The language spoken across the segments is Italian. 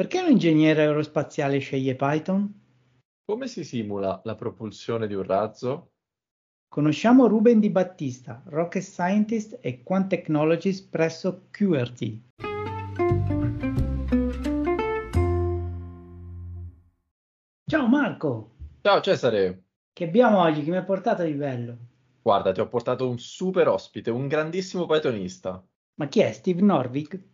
Perché un ingegnere aerospaziale sceglie Python? Come si simula la propulsione di un razzo? Conosciamo Ruben Di Battista, Rocket Scientist e Quant Technologies presso QRT. Ciao Marco! Ciao Cesare! Che abbiamo oggi? Che mi hai portato di bello? Guarda, ti ho portato un super ospite, un grandissimo Pythonista. Ma chi è? Steve Norvig?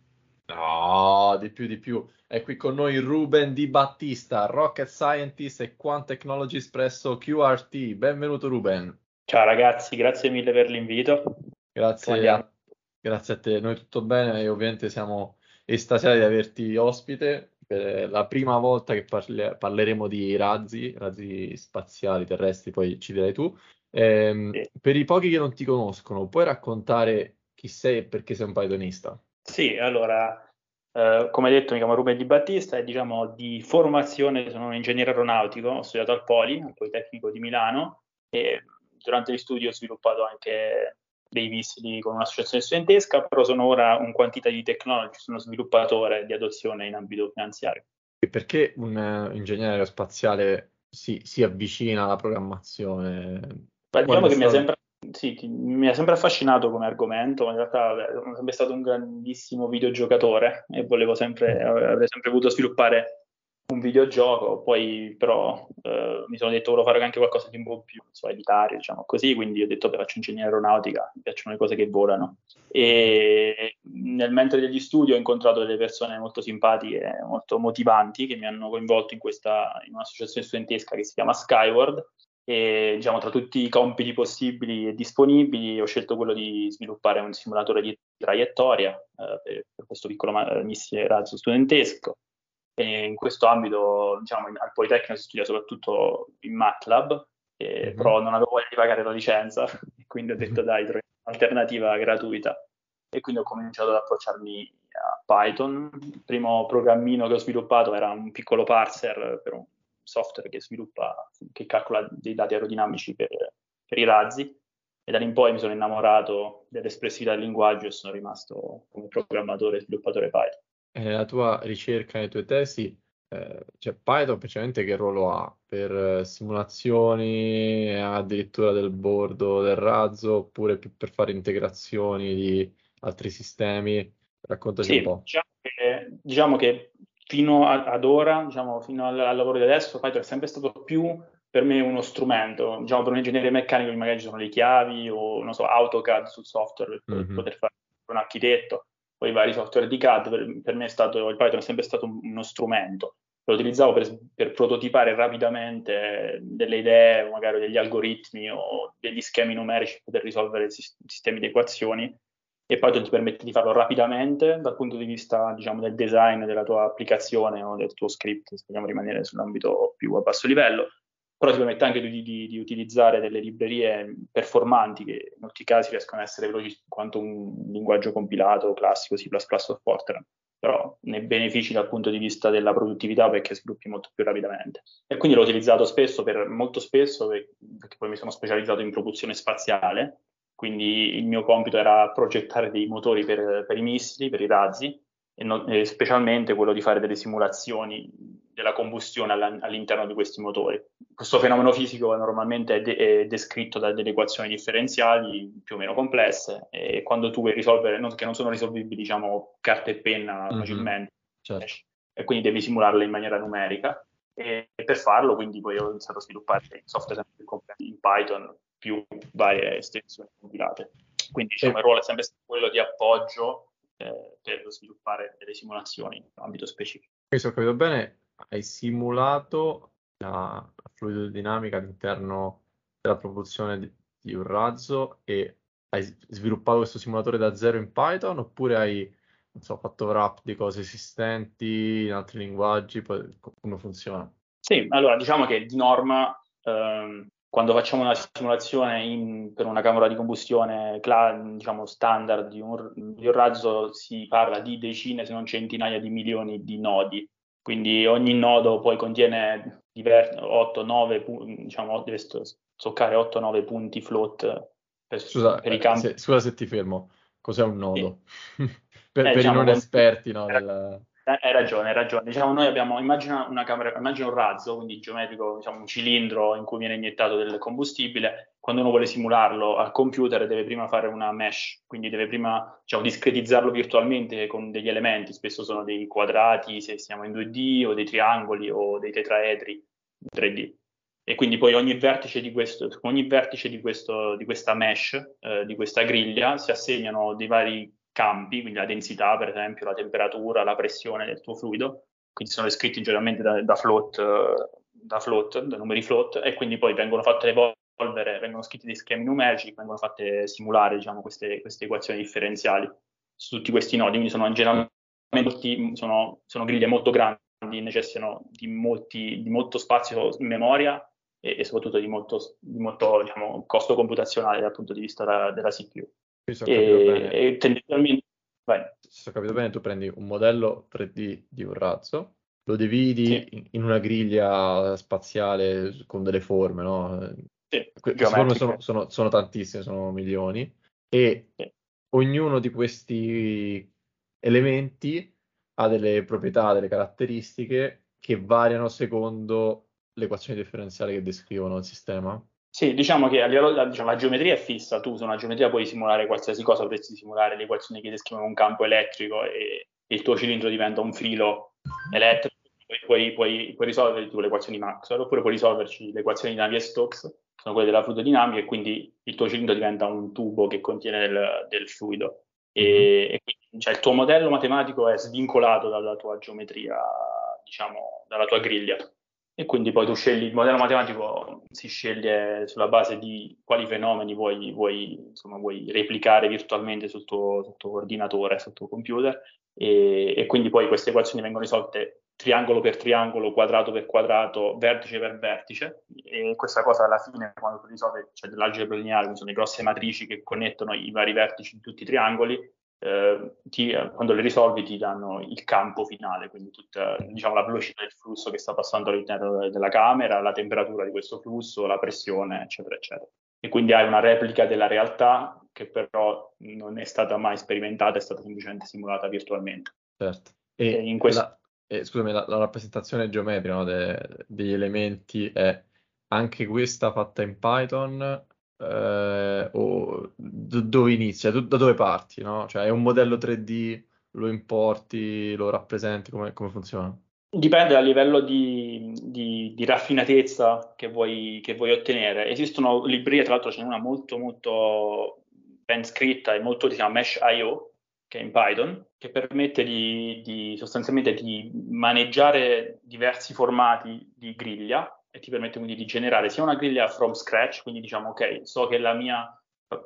No, di più di più. È qui con noi Ruben Di Battista, Rocket Scientist e Quant Technology presso QRT. Benvenuto Ruben. Ciao ragazzi, grazie mille per l'invito. Grazie, grazie a te. Noi tutto bene e ovviamente siamo estasiati di averti ospite per la prima volta che parle- parleremo di razzi, razzi spaziali, terrestri, poi ci dirai tu. Ehm, sì. Per i pochi che non ti conoscono, puoi raccontare chi sei e perché sei un Pythonista? Sì, allora, eh, come detto, mi chiamo Ruben Di Battista e diciamo di formazione sono un ingegnere aeronautico, ho studiato al Poli, al Politecnico di Milano e durante gli studi ho sviluppato anche dei missili con un'associazione studentesca, però sono ora un quantitative technology, sono sviluppatore di adozione in ambito finanziario. E perché un uh, ingegnere aerospaziale si, si, avvicina alla programmazione? Beh, diciamo che mi ha sempre sì, mi ha sempre affascinato come argomento, in realtà sono sempre stato un grandissimo videogiocatore e volevo sempre, avrei sempre voluto sviluppare un videogioco, poi però eh, mi sono detto volevo fare anche qualcosa di un po' più so, elitario, diciamo così, quindi ho detto che faccio ingegneria aeronautica, mi piacciono le cose che volano. E nel mentre degli studi ho incontrato delle persone molto simpatiche, molto motivanti, che mi hanno coinvolto in, questa, in un'associazione studentesca che si chiama Skyward, e diciamo tra tutti i compiti possibili e disponibili ho scelto quello di sviluppare un simulatore di traiettoria eh, per, per, questo piccolo missile razzo studentesco. E in questo ambito diciamo al Politecnico si studia soprattutto in MATLAB eh, mm-hmm. però non avevo voglia di pagare la licenza e quindi ho detto dai troviamo un'alternativa gratuita. E quindi ho cominciato ad approcciarmi a Python. Il primo programmino che ho sviluppato era un piccolo parser per un software che sviluppa, che calcola dei dati aerodinamici per, per i razzi e da lì in poi mi sono innamorato dell'espressività del linguaggio e sono rimasto come programmatore e sviluppatore Python. E nella tua ricerca, nelle tue tesi, eh, cioè Python praticamente che ruolo ha? Per eh, simulazioni, addirittura del bordo del razzo, oppure più per fare integrazioni di altri sistemi? Raccontaci sì, un po'. Diciamo che, diciamo che fino a, ad ora, diciamo, fino al, al, lavoro di adesso, Python è sempre stato più per me uno strumento. Diciamo, per un ingegnere meccanico magari ci sono le chiavi o, non so, AutoCAD sul software per mm-hmm. poter fare un architetto, o i vari software di CAD. Per, per, me è stato, il Python è sempre stato uno strumento. Lo utilizzavo per, per prototipare rapidamente delle idee, magari degli algoritmi o degli schemi numerici per poter risolvere sistemi di equazioni e Python ti permette di farlo rapidamente dal punto di vista diciamo, del design della tua applicazione o del tuo script, se vogliamo rimanere sull'ambito più a basso livello, però ti permette anche di, di, di, utilizzare delle librerie performanti che in molti casi riescono ad essere veloci quanto un linguaggio compilato classico C++ o Fortran, però ne benefici dal punto di vista della produttività perché sviluppi molto più rapidamente. E quindi l'ho utilizzato spesso, per, molto spesso, perché poi mi sono specializzato in propulsione spaziale, quindi il mio compito era progettare dei motori per, per i missili, per i razzi, e, non, e, specialmente quello di fare delle simulazioni della combustione alla, all'interno di questi motori. Questo fenomeno fisico normalmente è, de- è, descritto da delle equazioni differenziali più o meno complesse e quando tu vuoi risolvere, non, che non sono risolvibili diciamo carta e penna mm-hmm. facilmente, certo. e quindi devi simularle in maniera numerica. E, e per farlo quindi poi ho iniziato a sviluppare software in Python più varie estensioni compilate. Quindi diciamo, il ruolo è sempre quello di appoggio eh, per sviluppare delle simulazioni in ambito specifico. Se ho capito bene, hai simulato la, la fluidodinamica all'interno della propulsione di, di, un razzo e hai sviluppato questo simulatore da zero in Python oppure hai so, fatto wrap di cose esistenti in altri linguaggi? Poi, come funziona? Sì, allora diciamo che di norma ehm, quando facciamo una simulazione in, per una camera di combustione diciamo, standard di un, di un, razzo si parla di decine se non centinaia di milioni di nodi quindi ogni nodo poi contiene 8-9 diciamo deve stoccare 8-9 punti float per, scusa, per i campi se, scusa se ti fermo cos'è un nodo? Sì. per, eh, per diciamo, i non esperti no, del... Eh, hai ragione, hai ragione. Diciamo, noi abbiamo, immagina una camera, immagina un razzo, quindi geometrico, diciamo un cilindro in cui viene iniettato del combustibile. Quando uno vuole simularlo al computer deve prima fare una mesh, quindi deve prima diciamo, discretizzarlo virtualmente con degli elementi, spesso sono dei quadrati se siamo in 2D o dei triangoli o dei tetraedri in 3D. E quindi poi ogni vertice di, questo, ogni vertice di, questo, di questa mesh, eh, di questa griglia, si assegnano dei vari campi, quindi la densità, per esempio, la temperatura, la pressione del tuo fluido, quindi sono descritti generalmente da, da float, da float, da numeri float, e quindi poi vengono fatte evolvere, vengono scritti dei schemi numerici, vengono fatte simulare, diciamo, queste, queste equazioni differenziali su tutti questi nodi, quindi sono generalmente sono, sono griglie molto grandi, necessitano di, molti, di molto spazio in memoria e, e soprattutto di molto, di molto diciamo, costo computazionale dal punto di vista della, della CPU. Se ho capito E, bene, tendenzialmente se ho capito bene, tu prendi un modello 3D di un razzo, lo dividi Sì. in, una griglia spaziale con delle forme, no? Sì, Que- Queste forme sono, sono- sono tantissime, sono milioni, e Sì. ognuno di questi elementi ha delle proprietà, delle caratteristiche che variano secondo l'equazione differenziale che descrivono il sistema. Sì, diciamo che livello la, diciamo, la geometria è fissa, tu su una geometria puoi simulare qualsiasi cosa, potresti simulare le equazioni che descrivono un campo elettrico e, e il tuo cilindro diventa un filo elettrico, poi puoi, puoi, puoi risolvere tipo, le equazioni Maxwell, oppure puoi risolverci le equazioni di Navier-Stokes, sono quelle della fluidodinamica, e quindi il tuo cilindro diventa un tubo che contiene del, del fluido. E, e quindi cioè, il tuo modello matematico è svincolato dalla tua geometria, diciamo, dalla tua griglia. E quindi poi tu scegli il modello matematico, si sceglie sulla base di quali fenomeni vuoi, vuoi, insomma, vuoi replicare virtualmente sul tuo, sul tuo ordinatore, sul tuo computer, e, e quindi poi queste equazioni vengono risolte triangolo per triangolo, quadrato per quadrato, vertice per vertice, e questa cosa alla fine, quando tu risolvi, c'è cioè dell'algebra lineare, quindi sono le grosse matrici che connettono i vari vertici di tutti i triangoli, eh, ti, quando le risolvi ti danno il campo finale, quindi tutta diciamo, la velocità del flusso che sta passando all'interno della camera, la temperatura di questo flusso, la pressione, eccetera, eccetera. E quindi hai una replica della realtà che però non è stata mai sperimentata, è stata semplicemente simulata virtualmente. Certo. E E in questo... la, e, scusami, la, la rappresentazione geometrica no, de- degli elementi è anche questa fatta in Python eh, o d- dove inizia? Du- da dove parti? No? Cioè è un modello 3D, lo importi, lo rappresenti, come, come funziona? Dipende dal livello di, di, di raffinatezza che vuoi, che vuoi, ottenere. Esistono librerie, tra l'altro ce n'è una molto molto ben scritta e molto, si Mesh.io, che è in Python, che permette di, di, sostanzialmente di maneggiare diversi formati di griglia e ti permette quindi di generare sia una griglia from scratch, quindi diciamo ok, so che la mia,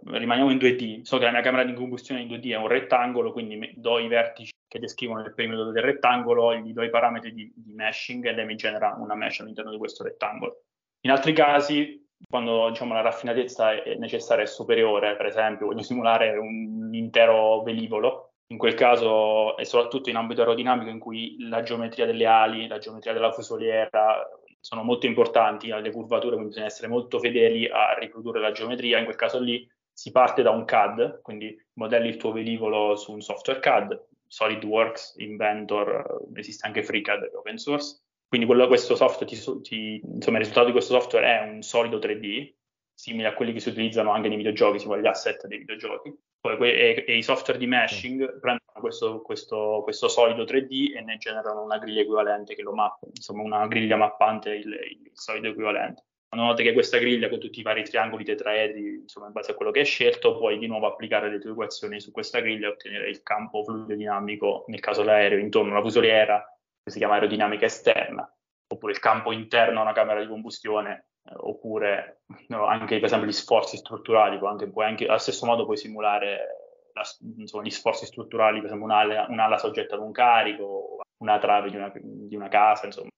rimaniamo in 2D, so che la mia camera di combustione in 2D è un rettangolo, quindi do i vertici che descrivono il perimetro del rettangolo, gli do i parametri di, di meshing e lei mi genera una mesh all'interno di questo rettangolo. In altri casi, quando diciamo, la raffinatezza è necessaria è superiore, per esempio voglio simulare un intero velivolo, in quel caso è soprattutto in ambito aerodinamico in cui la geometria delle ali, la geometria della fusoliera sono molto importanti, le curvature, quindi bisogna essere molto fedeli a riprodurre la geometria, in quel caso lì si parte da un CAD, quindi modelli il tuo velivolo su un software CAD, SolidWorks, Inventor, esiste anche FreeCAD open source, quindi quello, questo software, ti, ti, insomma il risultato di questo software è un solido 3D, simile a quelli che si utilizzano anche nei videogiochi, si vuole gli asset dei videogiochi, e, e, i software di meshing prendono questo, questo, questo, solido 3D e ne generano una griglia equivalente che lo mappa, insomma una griglia mappante il, il solido equivalente. Una volta che questa griglia con tutti i vari triangoli tetraedri, insomma in base a quello che hai scelto, puoi di nuovo applicare le tue equazioni su questa griglia e ottenere il campo fluidodinamico, nel caso dell'aereo, intorno alla fusoliera, che si chiama aerodinamica esterna, oppure il campo interno a una camera di combustione, oppure no, anche per esempio gli sforzi strutturali, anche, puoi anche, allo stesso modo puoi simulare la, insomma, gli sforzi strutturali, per esempio un'ala, un'ala soggetta ad un carico, una trave di una, di una casa, insomma,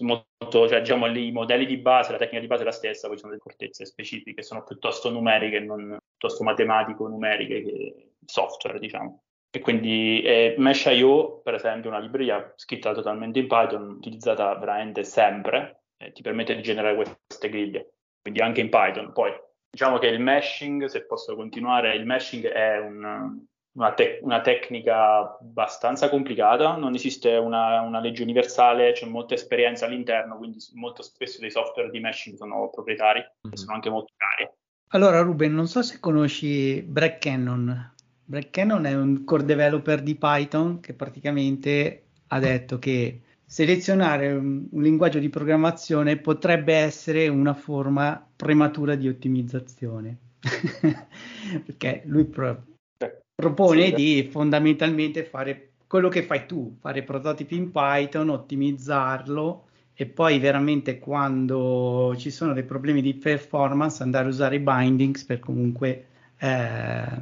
molto, cioè, diciamo i modelli di base, la tecnica di base è la stessa, poi ci sono delle fortezze specifiche, sono piuttosto numeriche, non piuttosto matematico-numeriche che software, diciamo. E quindi eh, Mesh.io, per esempio, è una libreria scritta totalmente in Python, utilizzata veramente sempre, eh, ti permette di generare queste griglie, quindi anche in Python. Poi diciamo che il meshing, se posso continuare, il meshing è un, una, te- una, tecnica abbastanza complicata, non esiste una, una, legge universale, c'è molta esperienza all'interno, quindi molto spesso dei software di meshing sono proprietari mm-hmm. e sono anche molto cari. Allora Ruben, non so se conosci Brad Cannon. Brad Cannon è un core developer di Python che praticamente ha detto che selezionare un, un linguaggio di programmazione potrebbe essere una forma prematura di ottimizzazione. Perché lui pro- propone sì, di fondamentalmente fare quello che fai tu, fare prototipi in Python, ottimizzarlo e poi veramente quando ci sono dei problemi di performance andare a usare i bindings per comunque eh,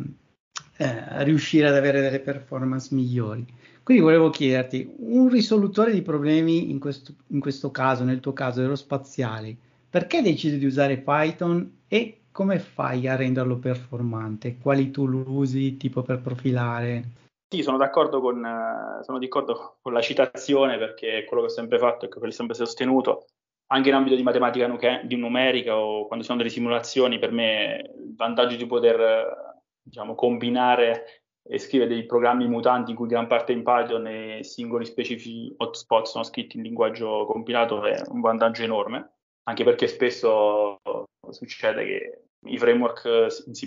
eh, riuscire ad avere delle performance migliori. Quindi volevo chiederti, un risolutore di problemi in questo, in questo caso, nel tuo caso aerospaziali, perché decidi di usare Python e come fai a renderlo performante? Quali tool usi tipo per profilare? Sì, sono d'accordo con, sono d'accordo con la citazione perché è quello che ho sempre fatto e che ho sempre sostenuto. Anche in ambito di matematica di numerica o quando ci sono delle simulazioni, per me il vantaggio di poter diciamo, combinare e scrivere dei programmi mutanti in cui gran parte in Python e singoli specifici hotspot sono scritti in linguaggio compilato è un vantaggio enorme, anche perché spesso succede che i framework in C++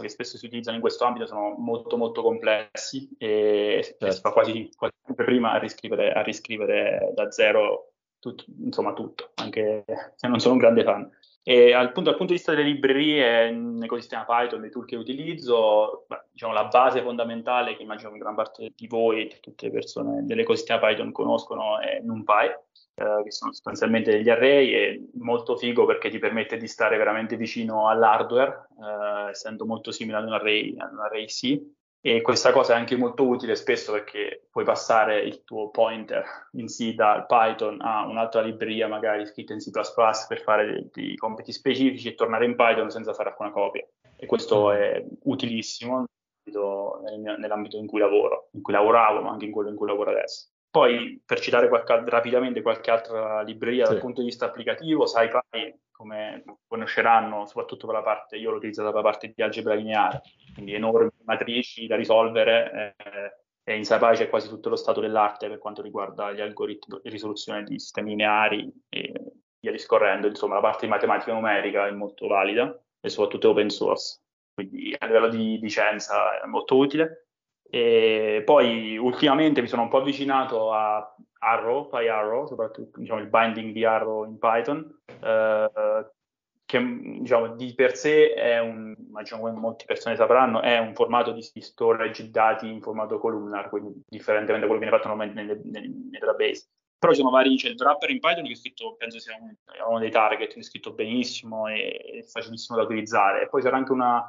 che spesso si utilizzano in questo ambito sono molto molto complessi e certo. si fa quasi, quasi sempre prima a riscrivere, a riscrivere da zero tutto, insomma tutto, anche se non sono un grande fan. E al punto, dal punto di vista delle librerie in ecosistema Python, dei tool che utilizzo, beh, diciamo, la base fondamentale che immagino che gran parte di voi tutte le persone dell'ecosistema Python conoscono è NumPy, eh, che sono sostanzialmente degli array e molto figo perché ti permette di stare veramente vicino all'hardware, eh, essendo molto simile ad un array, ad un array C e questa cosa è anche molto utile spesso perché puoi passare il tuo pointer in C dal Python a un'altra libreria magari scritta in C++ per fare dei compiti specifici e tornare in Python senza fare alcuna copia. E questo è utilissimo nell'ambito in cui lavoro, in cui lavoravo, ma anche in quello in cui lavoro adesso. Poi, per citare qualche, rapidamente qualche altra libreria sì. dal punto di vista applicativo, SciPy, come conosceranno, soprattutto per la parte, io l'ho utilizzata per la parte di algebra lineare, quindi enormi matrici da risolvere, eh, e in SciPy c'è quasi tutto lo stato dell'arte per quanto riguarda gli algoritmi di risoluzione di sistemi lineari e via discorrendo. Insomma, la parte di matematica numerica è molto valida e soprattutto open source, quindi a livello di licenza è molto utile. E poi ultimamente mi sono un po' avvicinato a Arrow, PyArrow, soprattutto diciamo, il binding di Arrow in Python, eh, che diciamo, di per sé è un, diciamo, come molte persone sapranno, è un formato di storage dati in formato columnar, quindi differentemente da quello che viene fatto normalmente nei, database. Però ci sono vari, c'è il wrapper in Python che è scritto, penso sia uno, dei target, è scritto benissimo e, e facilissimo da utilizzare. E poi c'era anche una,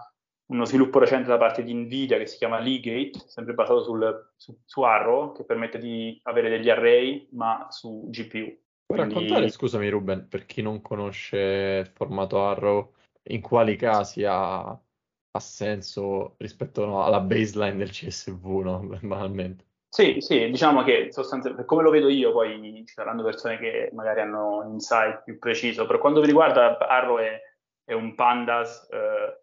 uno sviluppo recente da parte di Nvidia che si chiama Leagate, sempre basato sul, su, su, Arrow, che permette di avere degli array ma su GPU. Puoi Quindi... raccontare, scusami Ruben, per chi non conosce il formato Arrow, in quali casi ha, ha senso rispetto no, alla baseline del CSV, no? banalmente? Sì, sì, diciamo che sostanzialmente, come lo vedo io, poi ci saranno persone che magari hanno un insight più preciso, per quanto mi riguarda Arrow è, è un pandas eh,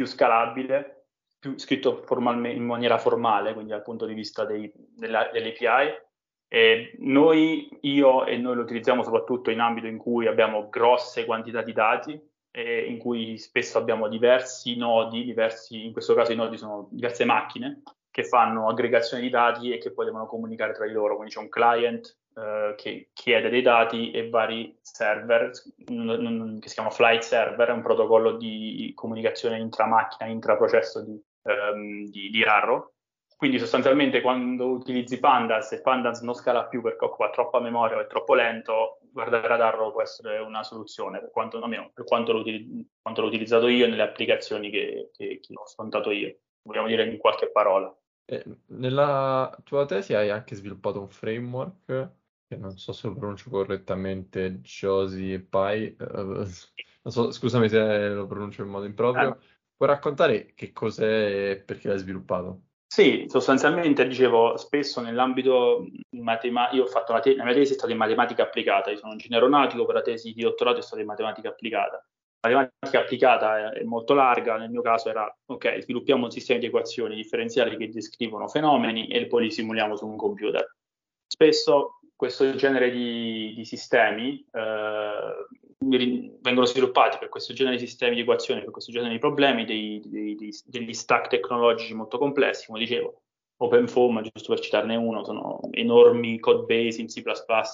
più scalabile, più scritto in maniera formale, quindi dal punto di vista dei, della, delle API. E noi, io e noi lo utilizziamo soprattutto in ambito in cui abbiamo grosse quantità di dati e in cui spesso abbiamo diversi nodi, diversi, in questo caso i nodi sono diverse macchine che fanno aggregazione di dati e che poi devono comunicare tra di loro. Quindi c'è un client eh, che chiede dei dati e vari server che si chiama flight server, è un protocollo di comunicazione intra-macchina, intra-processo di, um, di, di Arrow. Quindi sostanzialmente quando utilizzi Pandas e Pandas non scala più perché occupa troppa memoria o è troppo lento, guardare ad Arrow può essere una soluzione, per quanto, almeno, per quanto, l'ho, quanto l'ho utilizzato io nelle applicazioni che, che, che ho scontato io. Vogliamo dire in qualche parola. Eh, nella tua tesi hai anche sviluppato un framework che non so se lo pronuncio correttamente, Josie Pai, uh, so, scusami se lo pronuncio in modo improprio, eh. puoi raccontare che cos'è e perché l'hai sviluppato? Sì, sostanzialmente dicevo spesso nell'ambito matematico, io ho fatto la, te- la mia tesi è stata in matematica applicata, io sono ingegnere aeronautico, per la tesi di dottorato è stata in matematica applicata La matematica applicata è, è molto larga, nel mio caso era, ok, sviluppiamo un sistema di equazioni differenziali che descrivono fenomeni e poi li simuliamo su un computer. Spesso questo genere di, di sistemi eh, vengono sviluppati per questo genere di sistemi di equazioni, per questo genere di problemi, dei, dei, dei, degli stack tecnologici molto complessi, come dicevo. OpenFOAM, giusto per citarne uno, sono enormi code base in C++,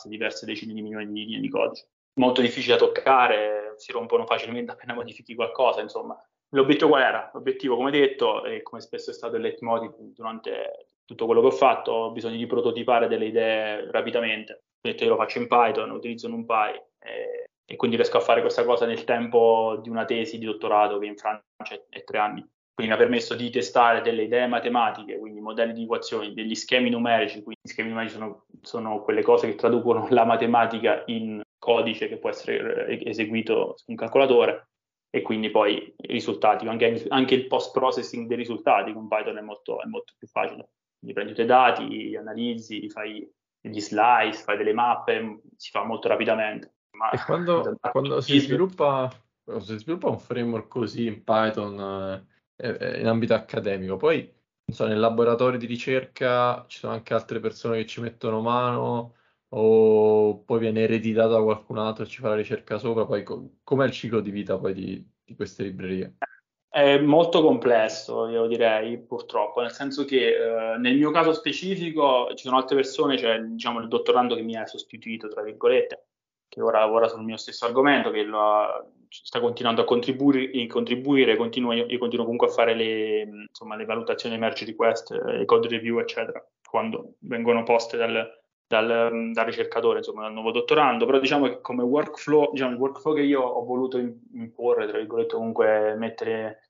diverse decine di milioni di linee di codice. Molto difficili da toccare, si rompono facilmente appena modifichi qualcosa, insomma. L'obiettivo qual era? L'obiettivo, come detto, e come spesso è stato il leitmotiv durante tutto quello che ho fatto, ho bisogno di prototipare delle idee rapidamente. Detto io lo faccio in Python, utilizzo NumPy e, e quindi riesco a fare questa cosa nel tempo di una tesi di dottorato che in Francia è tre anni. Quindi mi ha permesso di testare delle idee matematiche, quindi modelli di equazioni, degli schemi numerici, quindi gli schemi numerici sono, sono quelle cose che traducono la matematica in codice che può essere eseguito su un calcolatore e quindi poi i risultati, anche, anche il post processing dei risultati con Python è molto, è molto più facile. Quindi prendi i tuoi dati, analizzi, fai degli slice, fai delle mappe, si fa molto rapidamente. Ma e quando, quando si, sviluppa, si, sviluppa, un framework così in Python eh, eh, in ambito accademico, poi so, nel laboratorio di ricerca ci sono anche altre persone che ci mettono mano o poi viene ereditato da qualcun altro e ci fa la ricerca sopra, poi co- com'è il ciclo di vita poi di, di queste librerie? È molto complesso, io direi, purtroppo, nel senso che eh, nel mio caso specifico ci sono altre persone, cioè diciamo il dottorando che mi ha sostituito, tra virgolette, che ora lavora sul mio stesso argomento, che lo, sta continuando a contribuire, contribuire continuo, io continuo comunque a fare le, insomma, le valutazioni emerge request, le code review, eccetera, quando vengono poste dal, dal, dal, ricercatore, insomma, dal nuovo dottorando, però diciamo che come workflow, diciamo, il workflow che io ho voluto imporre, tra virgolette, comunque mettere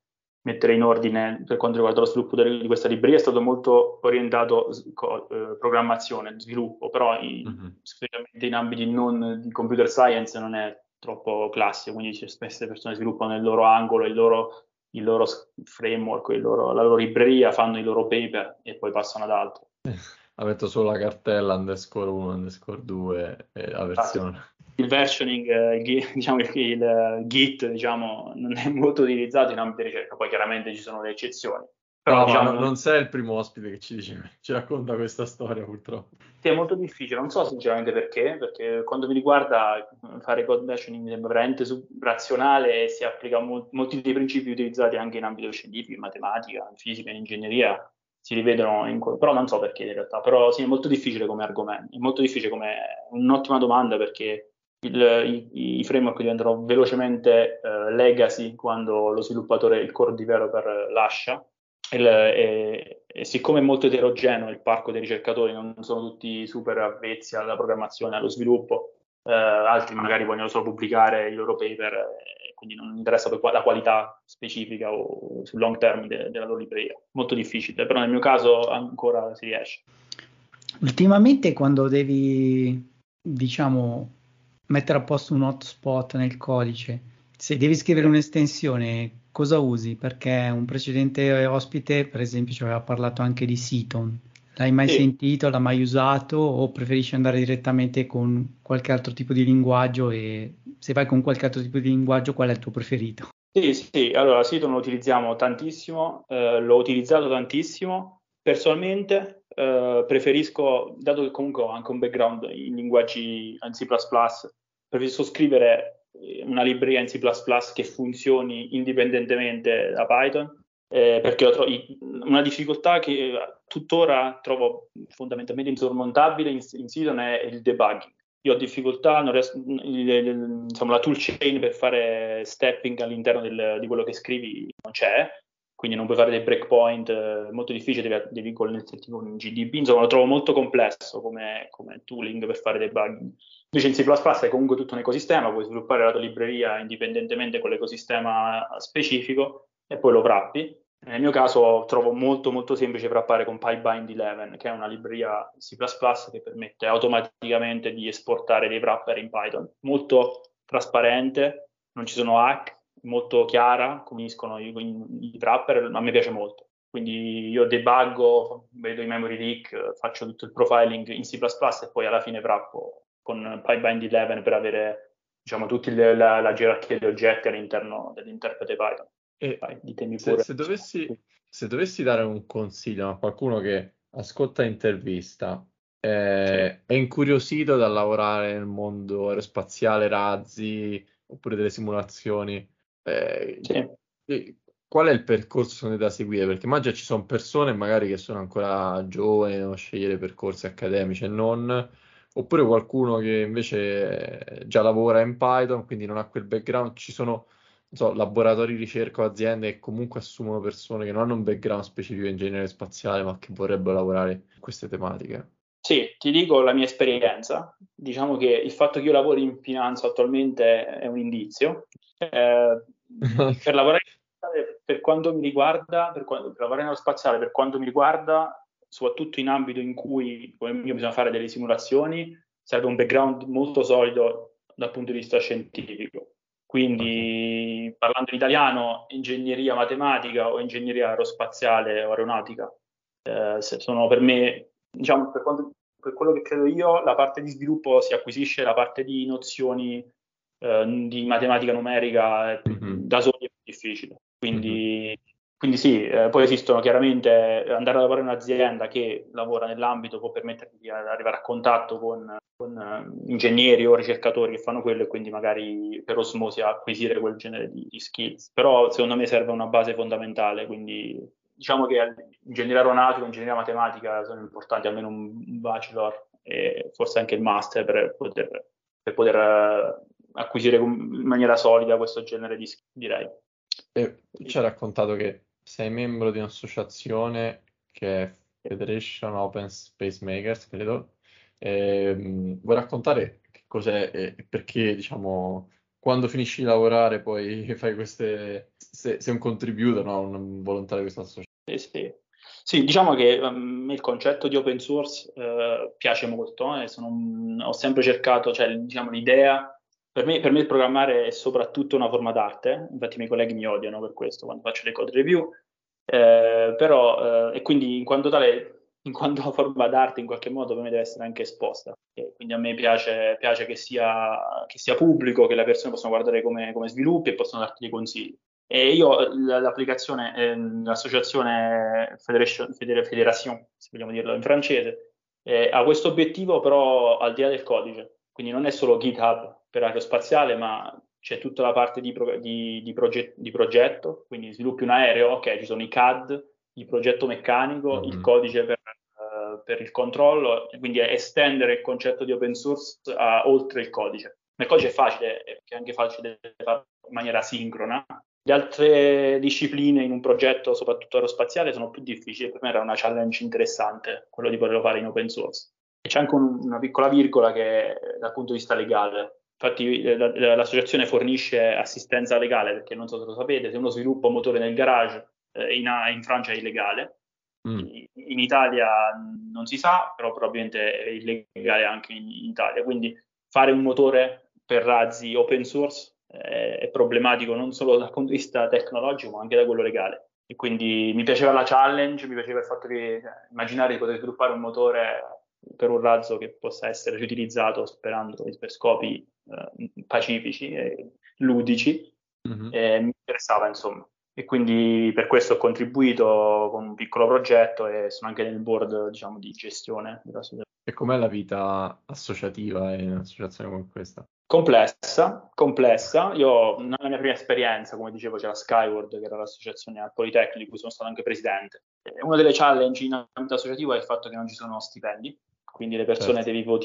mettere in ordine per quanto riguarda lo sviluppo di questa libreria è stato molto orientato a eh, programmazione, sviluppo, però in, mm-hmm. specialmente in ambiti non di computer science non è troppo classico, quindi spesso le persone sviluppano il loro angolo, il loro, il loro framework, il loro, la loro libreria, fanno i loro paper e poi passano ad altro. Ha metto solo la cartella underscore 1, underscore 2 e la versione. Il versioning, eh, diciamo il, il Git, diciamo, non è molto utilizzato in ambito di ricerca, poi chiaramente ci sono le eccezioni. Però, no, diciamo, non sei il primo ospite che ci, dice, ci racconta questa storia, purtroppo. Sì, è molto difficile, non so sinceramente perché, perché quando mi riguarda fare code versioning mi sembra veramente razionale e si applica mo- molti dei principi utilizzati anche in ambito scientifico, in matematica, in fisica, in ingegneria, si rivedono in però non so perché in realtà, però sì, è molto difficile come argomento, è molto difficile come un'ottima domanda perché il, i, i, framework diventano velocemente uh, legacy quando lo sviluppatore, il core developer lascia. Il, e, e, siccome è molto eterogeneo il parco dei ricercatori, non sono tutti super avvezzi alla programmazione, allo sviluppo, uh, altri magari vogliono solo pubblicare i loro paper e quindi non interessa poi la qualità specifica o sul long term de, della loro libreria. Molto difficile, però nel mio caso ancora si riesce. Ultimamente quando devi, diciamo, mettere a posto un hotspot nel codice. Se devi scrivere un'estensione, cosa usi? Perché un precedente ospite, per esempio, ci aveva parlato anche di Seaton. L'hai mai sì. sentito? L'hai mai usato? O preferisci andare direttamente con qualche altro tipo di linguaggio? E se vai con qualche altro tipo di linguaggio, qual è il tuo preferito? Sì, sì, allora Seaton lo utilizziamo tantissimo, eh, l'ho utilizzato tantissimo. Personalmente eh, preferisco, dato che comunque ho anche un background in linguaggi in C++, preferisco scrivere una libreria in C++ che funzioni indipendentemente da Python, eh, perché tro- una difficoltà che tuttora trovo fondamentalmente insormontabile in, in Season è il debugging. Io ho difficoltà, riesco, insomma, la toolchain per fare stepping all'interno del, di quello che scrivi non c'è, quindi non puoi fare dei breakpoint, è molto difficile, devi, devi connetterti con un GDB, insomma lo trovo molto complesso come, come tooling per fare debugging. Invece in C++ è comunque tutto un ecosistema, puoi sviluppare la tua libreria indipendentemente con l'ecosistema specifico e poi lo wrappi. Nel mio caso trovo molto molto semplice wrappare con PyBind 11, che è una libreria C++ che permette automaticamente di esportare dei wrapper in Python. Molto trasparente, non ci sono hack, molto chiara, come uniscono i, i, wrapper, a me piace molto. Quindi io debuggo, vedo i memory leak, faccio tutto il profiling in C++ e poi alla fine wrappo con PyBind 11 per avere diciamo, tutta la, la, gerarchia di oggetti all'interno dell'interprete Python. E Vai. Se, se, dovessi, se, dovessi, dare un consiglio a qualcuno che ascolta l'intervista, eh, sì. è incuriosito da lavorare nel mondo aerospaziale, razzi oppure delle simulazioni, eh, sì. qual è il percorso da seguire? Perché immagino ci sono persone magari che sono ancora giovani, devono scegliere percorsi accademici e non oppure qualcuno che invece già lavora in Python, quindi non ha quel background, ci sono so, laboratori di ricerca o aziende che comunque assumono persone che non hanno un background specifico in ingegneria spaziale, ma che vorrebbero lavorare in queste tematiche. Sì, ti dico la mia esperienza. Diciamo che il fatto che io lavori in finanza attualmente è un indizio. Eh, per lavorare per quanto mi riguarda, per, quando, per lavorare nello spaziale, per quanto mi riguarda, soprattutto in ambito in cui come mio bisogna fare delle simulazioni, serve un background molto solido dal punto di vista scientifico. Quindi parlando in italiano, ingegneria matematica o ingegneria aerospaziale o aeronautica eh, sono per me, diciamo, per, quanto, per, quello che credo io, la parte di sviluppo si acquisisce, la parte di nozioni eh, di matematica numerica mm-hmm. da soli è più difficile. Quindi mm-hmm. Quindi sì, eh, poi esistono chiaramente, andare a lavorare in un'azienda che lavora nell'ambito può permetterti di arrivare a contatto con, con uh, ingegneri o ricercatori che fanno quello e quindi magari per osmosi acquisire quel genere di, di, skills. Però secondo me serve una base fondamentale, quindi diciamo che ingegneria aeronautica e ingegneria matematica sono importanti, almeno un bachelor e forse anche il master per poter, per poter acquisire in maniera solida questo genere di skills, direi. E ci ha raccontato che sei membro di un'associazione che è Federation Open Space Makers, credo. E, um, vuoi raccontare che cos'è e perché, diciamo, quando finisci di lavorare poi fai queste... sei, sei un contributor, no? un volontario di questa associazione? Sì, sì. Sì, diciamo che um, il concetto di open source uh, piace molto eh, ho sempre cercato, cioè diciamo l'idea per me, per me, il programmare è soprattutto una forma d'arte, infatti i miei colleghi mi odiano per questo quando faccio le code review, eh, però, eh, e quindi in quanto tale, in quanto forma d'arte in qualche modo per me deve essere anche esposta, e quindi a me piace, piace che, sia, che, sia, pubblico, che le persone possano guardare come, come sviluppi e possano darti dei consigli. E io l'applicazione, eh, l'associazione Federation, Federation, se vogliamo dirlo in francese, eh, ha questo obiettivo però al di là del codice, quindi non è solo GitHub per aerospaziale, ma c'è tutta la parte di, pro, di, di, proget, di, progetto, quindi sviluppi un aereo, ok, ci sono i CAD, il progetto meccanico, mm-hmm. il codice per, uh, per, il controllo, quindi estendere il concetto di open source a, oltre il codice. Il codice è facile, è anche facile fare in maniera sincrona. Le altre discipline in un progetto, soprattutto aerospaziale, sono più difficili. Per me era una challenge interessante quello di poterlo fare in open source. E c'è anche un, una piccola virgola che dal punto di vista legale Infatti eh, l'associazione fornisce assistenza legale perché non so se lo sapete, se uno sviluppa un motore nel garage eh, in, in, Francia è illegale, mm. in, in, Italia non si sa, però probabilmente è illegale anche in, in Italia. Quindi fare un motore per razzi open source eh, è problematico non solo dal punto di vista tecnologico ma anche da quello legale. E quindi mi piaceva la challenge, mi piaceva il fatto di eh, immaginare di poter sviluppare un motore per un razzo che possa essere riutilizzato sperando per scopi eh, pacifici e ludici, mm-hmm. e mi interessava insomma. E quindi per questo ho contribuito con un piccolo progetto e sono anche nel board diciamo, di gestione della società. E com'è la vita associativa in un'associazione come questa? Complessa, complessa. Io, nella mia prima esperienza, come dicevo, c'era Skyward, che era l'associazione al Politecnico, di cui sono stato anche presidente. Una delle challenge in ambito associativo è il fatto che non ci sono stipendi, quindi le persone certo.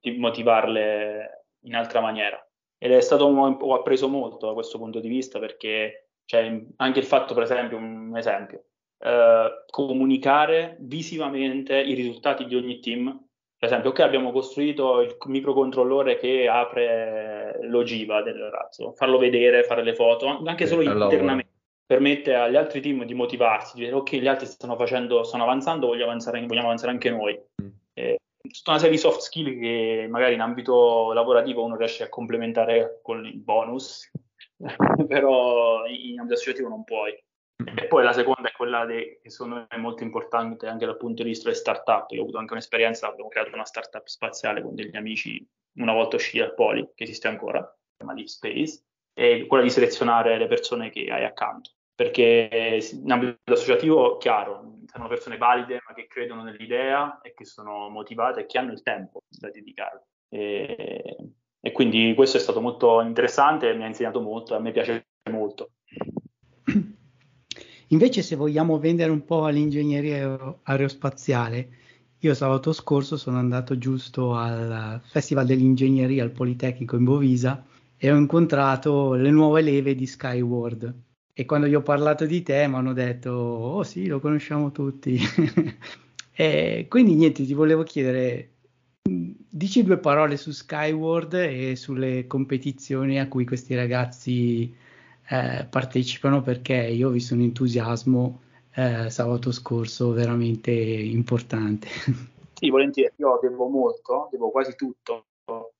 devi motivarle in altra maniera. Ed è stato, ho appreso molto da questo punto di vista perché c'è anche il fatto, per esempio, un esempio, eh, comunicare visivamente i risultati di ogni team. Per esempio, ok, abbiamo costruito il microcontrollore che apre l'ogiva del razzo, farlo vedere, fare le foto, anche solo internamente permette agli altri team di motivarsi, di dire ok, gli altri stanno facendo, stanno avanzando, vogliamo avanzare, vogliamo avanzare anche noi. Mm. Eh, tutta una serie di soft skill che magari in ambito lavorativo uno riesce a complementare con il bonus, però in ambito associativo non puoi. E poi la seconda è quella de, che secondo me è molto importante anche dal punto di vista delle start-up. Io ho avuto anche un'esperienza, abbiamo creato una start-up spaziale con degli amici una volta usciti dal Poli, che esiste ancora, chiama Leaf Space, è quella di selezionare le persone che hai accanto. Perché in ambito associativo, chiaro, sono persone valide ma che credono nell'idea e che sono motivate e che hanno il tempo da dedicare. E, e quindi questo è stato molto interessante, mi ha insegnato molto, a me piace molto. Invece se vogliamo vendere un po' all'ingegneria aerospaziale, io sabato scorso sono andato giusto al Festival dell'Ingegneria al Politecnico in Bovisa e ho incontrato le nuove leve di Skyward. E quando gli ho parlato di te mi hanno detto, oh sì, lo conosciamo tutti. e quindi niente, ti volevo chiedere, dici due parole su Skyward e sulle competizioni a cui questi ragazzi eh, partecipano perché io ho visto un entusiasmo eh, sabato scorso veramente importante. Sì, volentieri, io devo molto, devo quasi tutto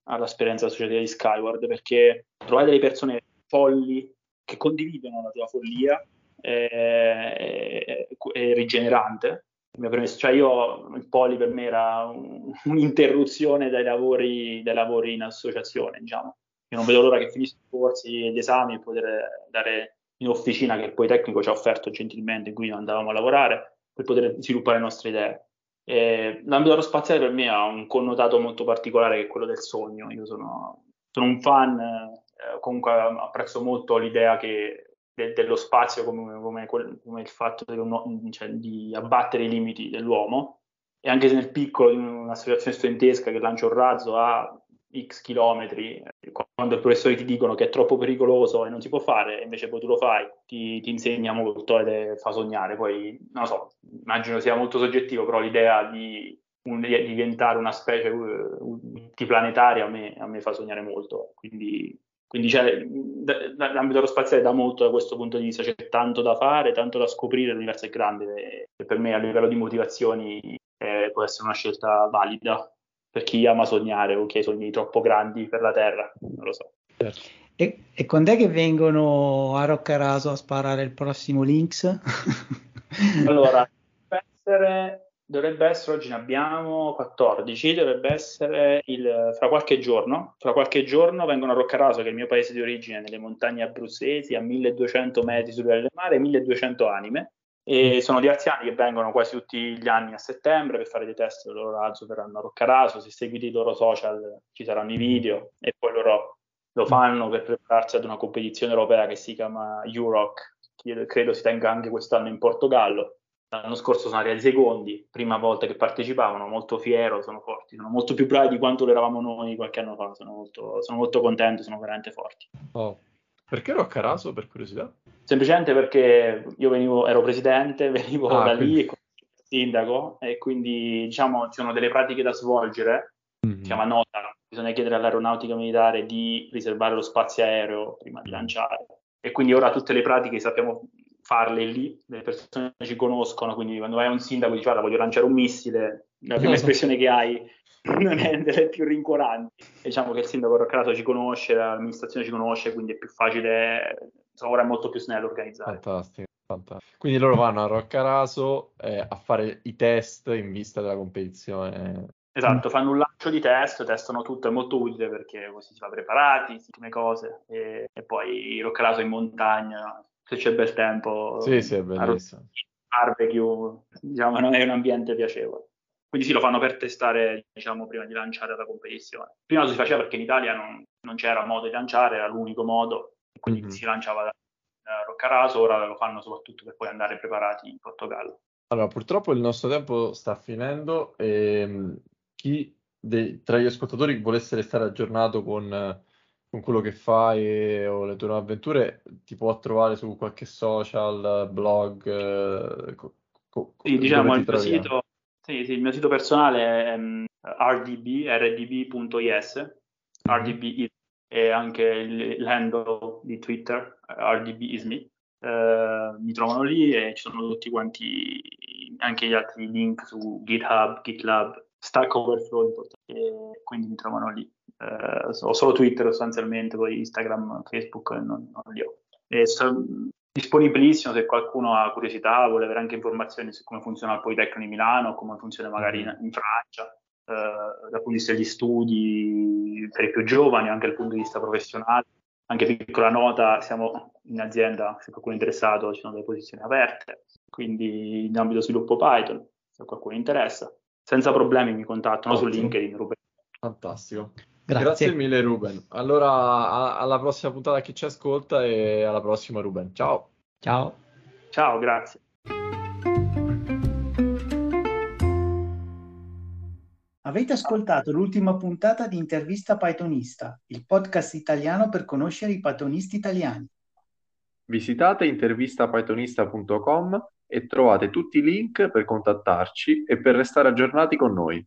all'esperienza associativa di Skyward perché trovare delle persone folli che condividono la tua follia è, è rigenerante. Cioè io il poli per me era un, un'interruzione dai lavori, dai lavori in associazione, diciamo. Io non vedo l'ora che finisco i corsi e gli esami e poter dare in officina che il Politecnico ci ha offerto gentilmente, in cui andavamo a lavorare, per poter sviluppare le nostre idee. E l'ambito aerospaziale per me ha un connotato molto particolare che è quello del sogno. Io sono, sono un fan, eh, comunque apprezzo molto l'idea che, de, dello spazio come, come, come, il fatto di, cioè, di abbattere i limiti dell'uomo e anche se nel piccolo in un'associazione studentesca che lancia un razzo a x chilometri, quando i professori ti dicono che è troppo pericoloso e non si può fare, invece poi tu lo fai, ti, ti insegna molto ed fa sognare. Poi, non lo so, immagino sia molto soggettivo, però l'idea di, un, di diventare una specie multiplanetaria a me, a me fa sognare molto. Quindi, quindi cioè, l'ambito aerospaziale dà molto da questo punto di vista, c'è tanto da fare, tanto da scoprire, l'universo è grande e per me a livello di motivazioni eh, può essere una scelta valida per chi ama sognare o chi ha i sogni troppo grandi per la Terra, non lo so. Certo. E, e quando è che vengono a Roccaraso a sparare il prossimo Lynx? allora, dovrebbe essere, dovrebbe essere, oggi ne abbiamo 14, dovrebbe essere il, fra qualche giorno, fra qualche giorno vengono a Roccaraso, che è il mio paese di origine, nelle montagne abruzzesi, a 1200 metri sul livello del mare, 1200 anime, e mm. sono diversi anni che vengono quasi tutti gli anni a settembre per fare dei test del loro razzo, verranno a Roccaraso, se seguite i loro social ci saranno i video e poi loro lo fanno per prepararsi ad una competizione europea che si chiama Euroc, che credo si tenga anche quest'anno in Portogallo. L'anno scorso sono arrivati secondi, prima volta che partecipavano, molto fiero, sono forti, sono molto più bravi di quanto lo eravamo noi qualche anno fa, sono molto, sono molto contento, sono veramente forti. Oh. Perché Roccaraso, per curiosità? Semplicemente perché io venivo, ero presidente, venivo ah, da quindi... lì sindaco e quindi diciamo ci sono delle pratiche da svolgere, mm-hmm. si chiama nota, bisogna chiedere all'aeronautica militare di riservare lo spazio aereo prima di lanciare e quindi ora tutte le pratiche sappiamo farle lì, le persone ci conoscono, quindi quando vai a un sindaco e dici guarda voglio lanciare un missile, la prima espressione che hai non è delle più rincuoranti. Diciamo che il sindaco Roccarato ci conosce, l'amministrazione ci conosce, quindi è più facile, ora è molto più snello organizzare. Fantastico. Fantastico. Quindi loro vanno a Roccaraso eh, a fare i test in vista della competizione. Esatto, fanno un lancio di test, testano tutto, è molto utile perché così si va preparati, si come cose e, e poi Roccaraso in montagna, se c'è bel tempo. Sì, sì, è bellissimo. Barbecue, diciamo, non è un ambiente piacevole. Quindi sì, lo fanno per testare, diciamo, prima di lanciare la competizione. Prima lo si faceva perché in Italia non, non c'era modo di lanciare, era l'unico modo, quindi mm-hmm. si lanciava da Roccaraso, ora lo fanno soprattutto per poi andare preparati in Portogallo. Allora, purtroppo il nostro tempo sta finendo e mm, chi dei, tra gli ascoltatori volesse restare aggiornato con, con quello che fai o le tue nuove avventure ti può trovare su qualche social, blog? Eh, co, co, sì, diciamo il mio sito sì, sì, il mio sito personale è um, rdb, rdb.is, rdb e anche il, l'handle di Twitter, rdbisme. Uh, mi trovano lì e ci sono tutti quanti anche gli altri link su GitHub, GitLab, Stack Overflow, e quindi mi trovano lì. Uh, ho solo Twitter sostanzialmente, poi Instagram, Facebook non, non li ho. E so, disponibilissimo se qualcuno ha curiosità, vuole avere anche informazioni su come funziona il Politecnico di Milano, come funziona magari in, in Francia, eh, dal punto di vista degli studi, per i più giovani, anche dal punto di vista professionale. Anche piccola nota, siamo in azienda, se qualcuno è interessato, ci sono delle posizioni aperte, quindi in ambito sviluppo Python, se qualcuno interessa. Senza problemi mi contattano Ottimo. su LinkedIn, Ruben. Fantastico. Grazie. Grazie mille Ruben. Allora, a- alla prossima puntata chi ci ascolta e alla prossima Ruben. Ciao. Ciao. Ciao, grazie. Avete ascoltato l'ultima puntata di Intervista Pythonista, il podcast italiano per conoscere i pythonisti italiani. Visitate intervistapythonista.com e trovate tutti i link per contattarci e per restare aggiornati con noi.